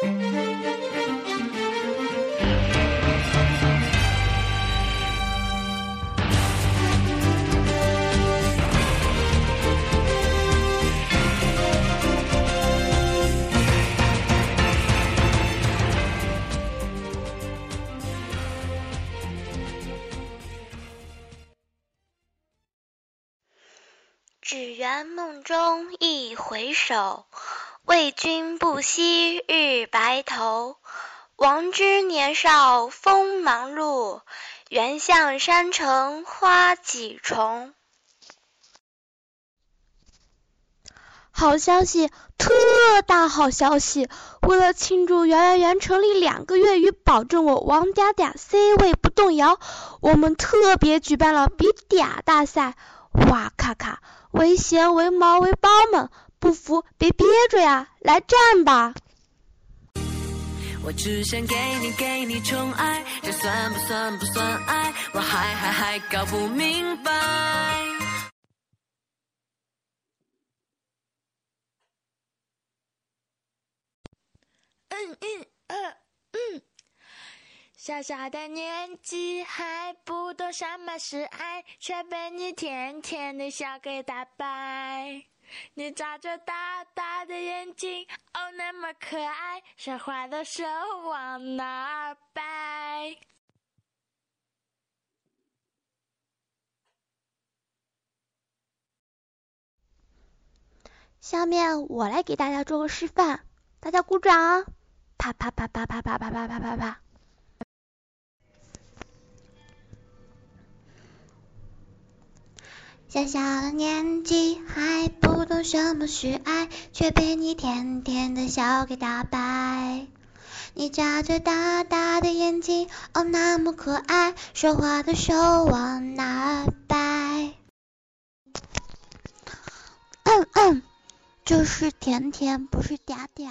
只缘梦中一回首，为君不惜日白头。王之年少锋芒露，原向山城花几重。好消息，特大好消息！为了庆祝圆圆圆成立两个月与保证我王嗲嗲 C 位不动摇，我们特别举办了比嗲大赛。哇咔咔！为贤为毛为包们，不服别憋着呀，来战吧！我只想给你给你宠爱，这算不算不算爱？我还还还搞不明白。嗯嗯嗯嗯。小小的年纪还不懂什么是爱，却被你甜甜的笑给打败。你眨着大大的眼睛，哦，那么可爱，说话的手往哪儿摆？下面我来给大家做个示范，大家鼓掌！啪啪啪啪啪啪啪啪啪啪啪。小小的年纪还不懂什么是爱，却被你甜甜的笑给打败。你眨着大大的眼睛，哦，那么可爱，说话的手往哪摆？嗯嗯，就是甜甜，不是嗲嗲。